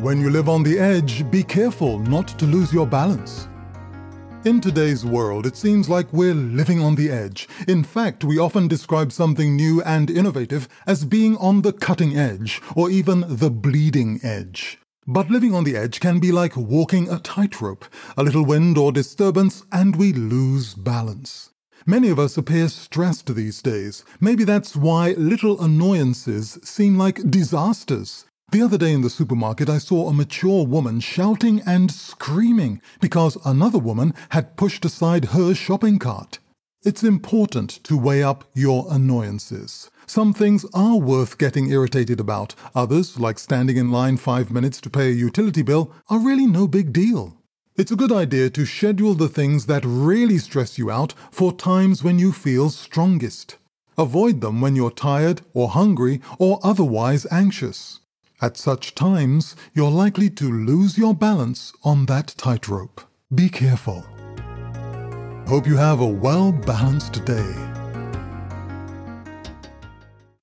When you live on the edge, be careful not to lose your balance. In today's world, it seems like we're living on the edge. In fact, we often describe something new and innovative as being on the cutting edge, or even the bleeding edge. But living on the edge can be like walking a tightrope. A little wind or disturbance, and we lose balance. Many of us appear stressed these days. Maybe that's why little annoyances seem like disasters. The other day in the supermarket, I saw a mature woman shouting and screaming because another woman had pushed aside her shopping cart. It's important to weigh up your annoyances. Some things are worth getting irritated about. Others, like standing in line five minutes to pay a utility bill, are really no big deal. It's a good idea to schedule the things that really stress you out for times when you feel strongest. Avoid them when you're tired or hungry or otherwise anxious. At such times, you're likely to lose your balance on that tightrope. Be careful. Hope you have a well balanced day.